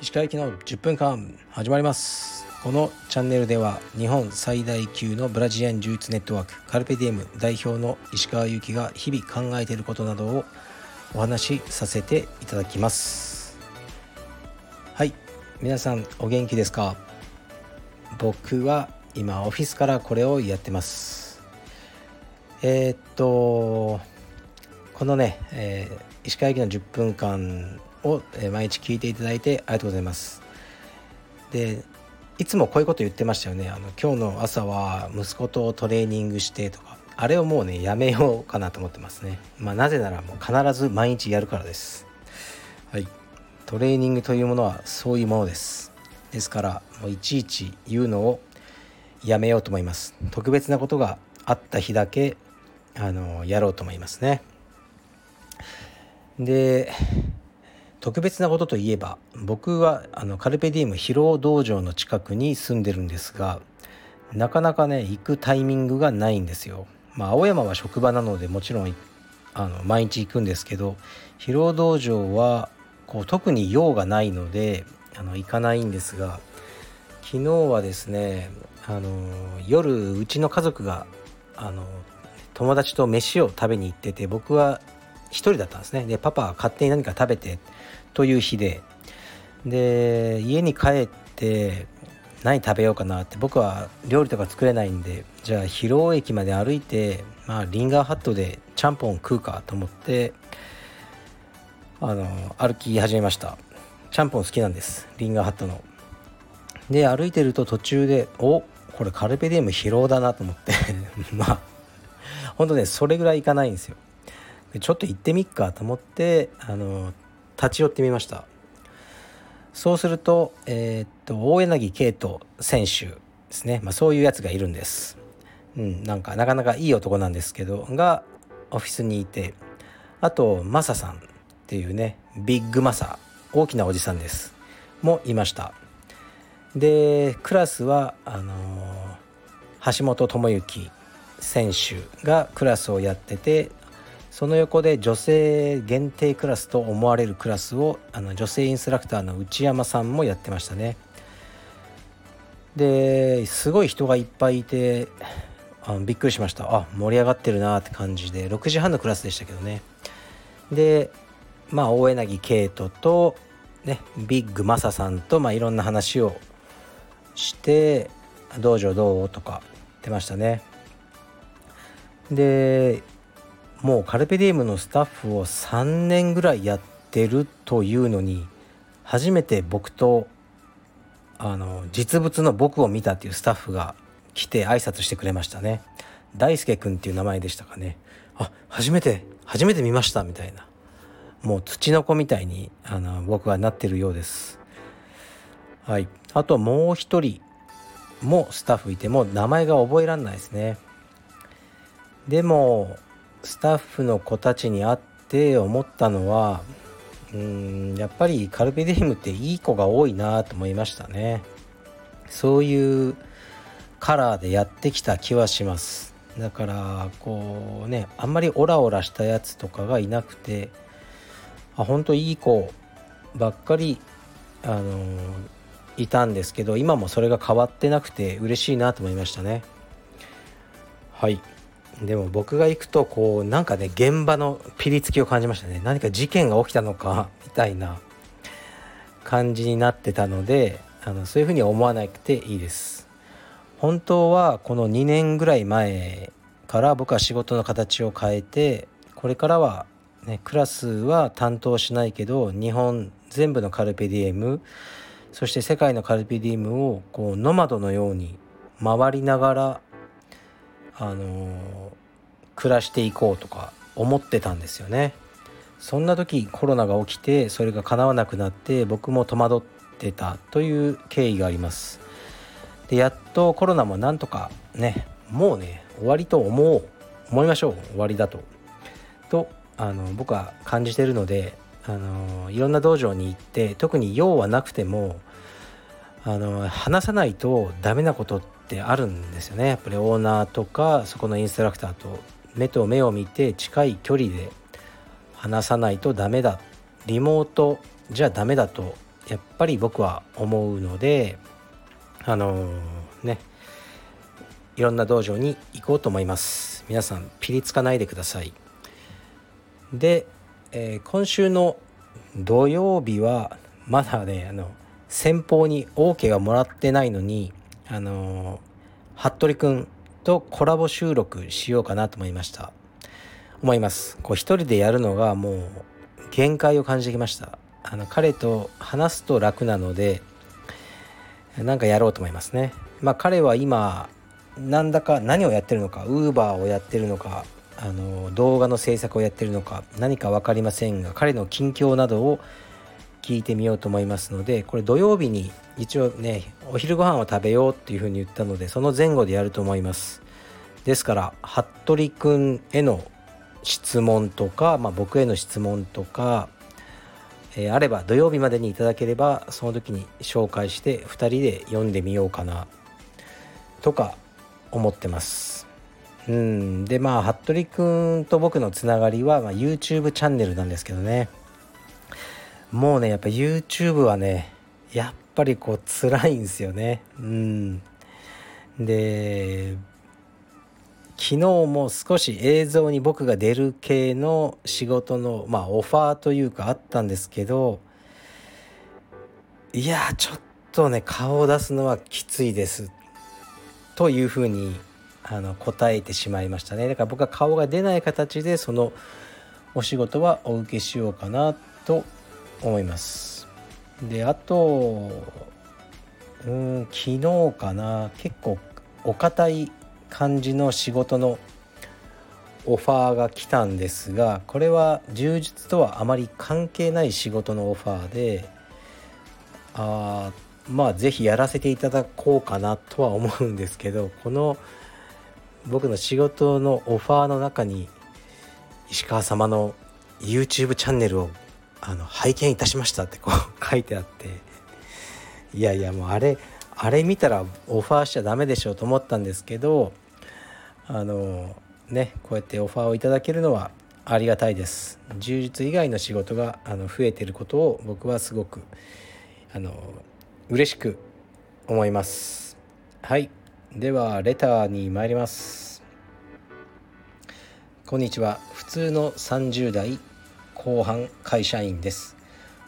石川行きの10分間始まります。このチャンネルでは日本最大級のブラジリアン柔術ネットワークカルペディエム代表の石川祐希が日々考えていることなどをお話しさせていただきます。はい皆さんお元気ですか？僕は今オフィスからこれをやってます。えー、っとこのね、えー、石川駅の10分間を毎日聞いていただいてありがとうございます。でいつもこういうこと言ってましたよね。あの今日の朝は息子とトレーニングしてとかあれをもうねやめようかなと思ってますね。まあなぜならもう必ず毎日やるからです。はい。トレーニングというものはそういうものです。ですからもういちいち言うのをやめようと思います。特別なことがあった日だけあのやろうと思いますねで特別なことといえば僕はあのカルペディウム疲労道場の近くに住んでるんですがなかなかね行くタイミングがないんですよ。まあ、青山は職場なのでもちろんあの毎日行くんですけど疲労道場はこう特に用がないのであの行かないんですが昨日はですねあの夜うちの家族があの友達と飯を食べに行ってて僕は1人だったんですね。でパパは勝手に何か食べてという日で。で家に帰って何食べようかなって僕は料理とか作れないんでじゃあ広尾駅まで歩いて、まあ、リンガーハットでちゃんぽん食うかと思ってあの歩き始めました。ちゃんぽん好きなんです。リンガーハットの。で歩いてると途中でおこれカルペディウム疲労だなと思って。まあ本当ねそれぐらいいかないんですよ。ちょっと行ってみっかと思ってあの立ち寄ってみました。そうすると,、えー、っと大柳圭人選手ですね、まあ、そういうやつがいるんです、うん、なんかなかなかいい男なんですけどがオフィスにいてあとマサさんっていうねビッグマサ大きなおじさんです。もいました。でクラスはあのー、橋本智之選手がクラスをやっててその横で女性限定クラスと思われるクラスをあの女性インストラクターの内山さんもやってましたね。ですごい人がいっぱいいてあのびっくりしました。あ盛り上がってるなって感じで6時半のクラスでしたけどね。でまあ大柳圭人とねビッグマサさんと、まあ、いろんな話をして「道場どう?」とか言ってましたね。でもうカルペディウムのスタッフを3年ぐらいやってるというのに初めて僕とあの実物の僕を見たっていうスタッフが来て挨拶してくれましたね。大輔くんっていう名前でしたかね。あ初めて初めて見ましたみたいな。もう土の子みたいにあの僕はなってるようです。はい。あともう一人もスタッフいても名前が覚えらんないですね。でもスタッフの子たちに会って思ったのはうんやっぱりカルペディウムっていい子が多いなと思いましたね。そういうカラーでやってきた気はします。だからこうねあんまりオラオラしたやつとかがいなくてあ本当いい子ばっかりあのいたんですけど今もそれが変わってなくて嬉しいなと思いましたね。はい。でも僕が行くとこうなんかね現場のピリつきを感じましたね。何か事件が起きたのかみたいな感じになってたのであのそういうふうに思わなくていいです。本当はこの2年ぐらい前から僕は仕事の形を変えてこれからは、ね、クラスは担当しないけど日本全部のカルペディエムそして世界のカルペディエムをこうノマドのように回りながらあの暮らしていこうとか思ってたんですよね。そんな時コロナが起きてそれが叶わなくなって僕も戸惑ってたという経緯があります。でやっとコロナもなんとかねもうね終わりと思う思いましょう終わりだと。とあの僕は感じてるのであのいろんな道場に行って特に用はなくてもあの話さないとダメなことってあるんですよね。やっぱりオーナーとかそこのインストラクターと目と目を見て近い距離で話さないとダメだ。リモートじゃダメだとやっぱり僕は思うのであのー、ね。いろんな道場に行こうと思います。皆さんピリつかないでください。で、えー、今週の土曜日はまだねあの先方に OK はもらってないのにあの服部くんとコラボ収録しようかなと思いました。思います。こう一人でやるのがもう限界を感じてきました。あの彼と話すと楽なのでなんかやろうと思いますね。まあ彼は今なんだか何をやってるのかウーバーをやってるのかあの動画の制作をやってるのか何か分かりませんが彼の近況などを聞いてみようと思いますのでこれ土曜日に一応ねお昼ご飯を食べようっていうふうに言ったのでその前後でやると思います。ですから服部くんへの質問とか、まあ、僕への質問とか、えー、あれば土曜日までにいただければその時に紹介して2人で読んでみようかなとか思ってます。うん。でまあ服部君と僕のつながりは、まあ、YouTube チャンネルなんですけどね。もうねやっぱ YouTube はねやっぱりこう辛いんですよね。うん。で昨日も少し映像に僕が出る系の仕事のまあオファーというかあったんですけどいやちょっとね顔を出すのはきついです。というふうにあの答えてしまいましたね。だから僕は顔が出ない形でそのお仕事はお受けしようかなと思います。であとうん昨日かな。結構お堅い感じの仕事のオファーが来たんですがこれは充実とはあまり関係ない仕事のオファーであまあ是非やらせていただこうかなとは思うんですけどこの僕の仕事のオファーの中に石川様の YouTube チャンネルをあの拝見いたしましたってこう 書いてあって。いやいやもうあれあれ見たらオファーしちゃダメでしょうと思ったんですけどあのねこうやってオファーをいただけるのはありがたいです。充実以外の仕事があの増えてることを僕はすごくあの嬉しく思います。はい。ではレターに参ります。こんにちは。普通の30代後半会社員です。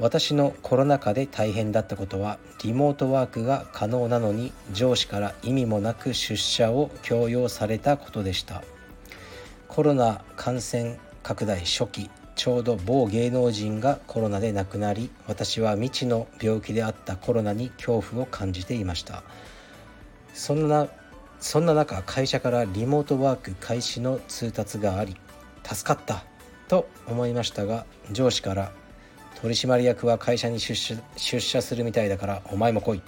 私のコロナ禍で大変だったことはリモートワークが可能なのに上司から意味もなく出社を強要されたことでした。コロナ感染拡大初期ちょうど某芸能人がコロナで亡くなり私は未知の病気であったコロナに恐怖を感じていました。そんなそんな中会社からリモートワーク開始の通達があり助かった。と思いましたが上司から取締役は会社に出社出社するみたいだからお前も来い。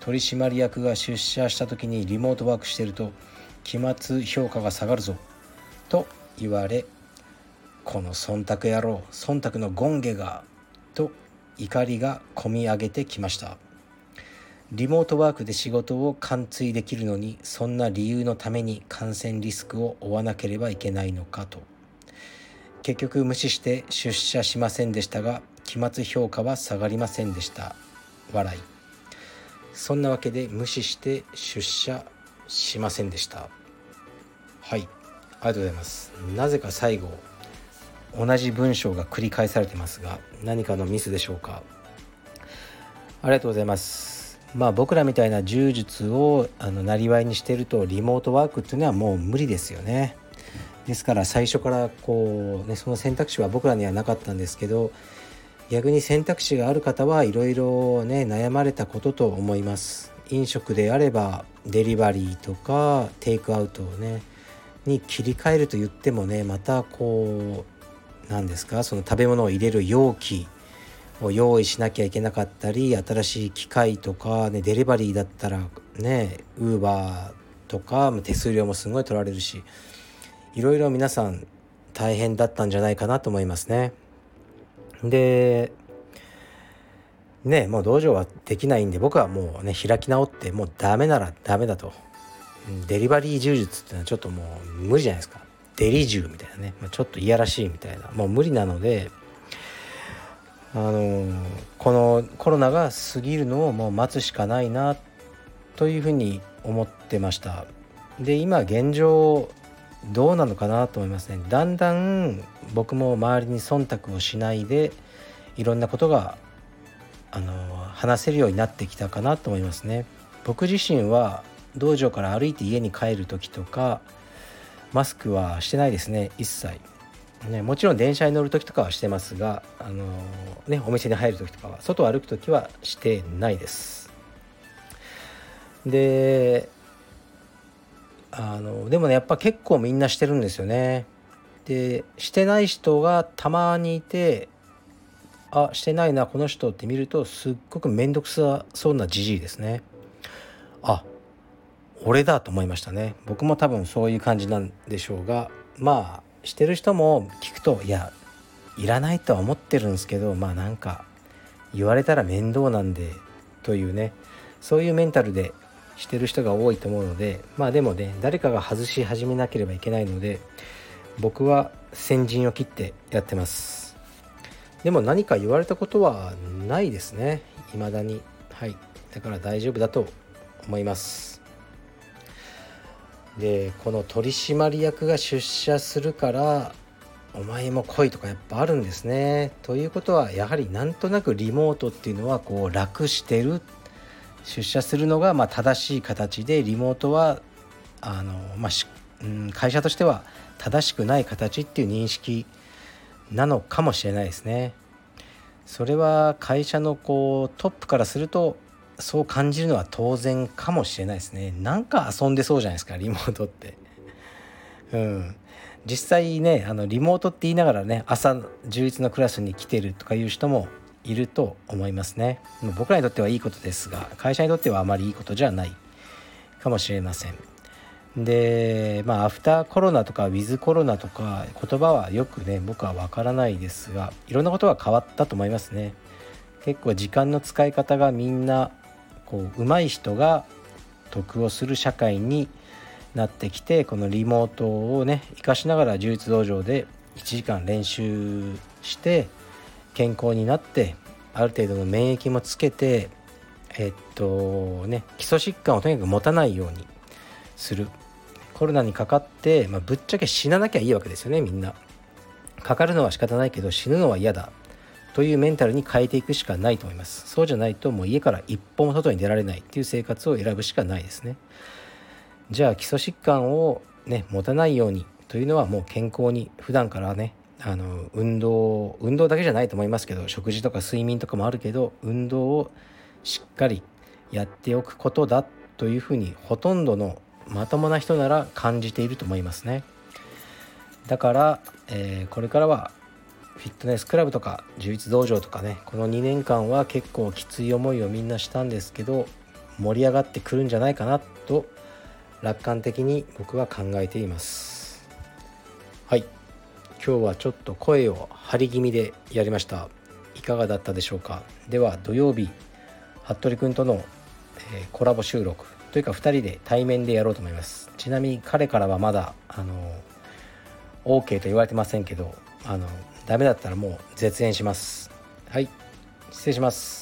取締役が出社した時にリモートワークしてると期末評価が下がるぞ。と言われこの忖度野郎忖度の権下がと怒りがこみ上げてきました。リモートワークで仕事を完遂できるのにそんな理由のために感染リスクを負わなければいけないのかと。結局無視して出社しませんでしたが期末評価は下がりませんでした。笑い。そんなわけで無視して出社しませんでした。はい。ありがとうございます。なぜか最後同じ文章が繰り返されてますが何かのミスでしょうか。ありがとうございます。まあ僕らみたいな柔術をあのなりわいにしてるとリモートワークっていうのはもう無理ですよね。ですから最初からこう、ね、その選択肢は僕らにはなかったんですけど逆に選択肢がある方はいろいろね悩まれたことと思います。飲食であればデリバリーとかテイクアウトをねに切り替えると言ってもねまたこう何ですかその食べ物を入れる容器を用意しなきゃいけなかったり新しい機械とか、ね、デリバリーだったらねウーバーとか手数料もすごい取られるしいろいろ皆さん大変だったんじゃないかなと思いますね。でねもう道場はできないんで僕はもうね開き直ってもうダメならダメだと。デリバリー柔術っていうのはちょっともう無理じゃないですか。デリジュみたいなね、まあ、ちょっといやらしいみたいな。もう無理なのであのこのコロナが過ぎるのをもう待つしかないなというふうに思ってました。で今現状どうなのかなと思いますね。だんだん僕も周りに忖度をしないでいろんなことがあの話せるようになってきたかなと思いますね。僕自身は道場から歩いて家に帰る時とかマスクはしてないですね一切。ね、もちろん電車に乗る時とかはしてますが、あのね、お店に入る時とかは外を歩く時はしてないです。であのでもねやっぱ結構みんなしてるんですよね。でしてない人がたまにいてあしてないなこの人って見るとすっごく面倒くさそうなじじいですね。あ俺だと思いましたね。僕も多分そういう感じなんでしょうがまあしてる人も聞くといやいらないとは思ってるんですけどまあなんか言われたら面倒なんでというね。そういうメンタルでしてる人が多いと思うのでまあでもね誰かが外し始めなければいけないので僕は先陣を切ってやってます。でも何か言われたことはないですね。未だに。はい。だから大丈夫だと思います。でこの取締役が出社するからお前も来いとかやっぱあるんですね。ということはやはりなんとなくリモートっていうのはこう楽してる出社するのがま正しい形でリモートはあの、まあ、うん、会社としては正しくない形っていう認識なのかもしれないですね。それは会社のこうトップからするとそう感じるのは当然かもしれないですね。なんか遊んでそうじゃないですかリモートって。うん、実際ねあのリモートって言いながらね朝充実のクラスに来てるとかいう人もいると思いますね。僕らにとってはいいことですが会社にとってはあまりいいことじゃない。かもしれません。でまあアフターコロナとかウィズコロナとか言葉はよくね僕は分からないですがいろんなことが変わったと思いますね。結構時間の使い方がみんなこう上手い人が得をする社会になってきてこのリモートをね活かしながら充実道場で1時間練習して健康になってある程度の免疫もつけてえっとね基礎疾患をとにかく持たないようにする。コロナにかかって、まあ、ぶっちゃけ死ななきゃいいわけですよねみんな。かかるのは仕方ないけど死ぬのは嫌だ。というメンタルに変えていくしかないと思います。そうじゃないともう家から一歩も外に出られない。っていう生活を選ぶしかないですね。じゃあ基礎疾患をね持たないようにというのはもう健康に普段からねあの運動運動だけじゃないと思いますけど食事とか睡眠とかもあるけど運動をしっかりやっておくことだというふうにほとんどのまともな人なら感じていると思いますね。だから、えー、これからはフィットネスクラブとか充実道場とかねこの2年間は結構きつい思いをみんなしたんですけど盛り上がってくるんじゃないかなと楽観的に僕は考えています。今日はちょっと声を張り気味でやりました。いかがだったでしょうか？では土曜日服部君との、え、コラボ収録というか2人で対面でやろうと思います。ちなみに彼からはまだあの OK と言われてませんけどあのダメだったらもう絶縁します。はい失礼します。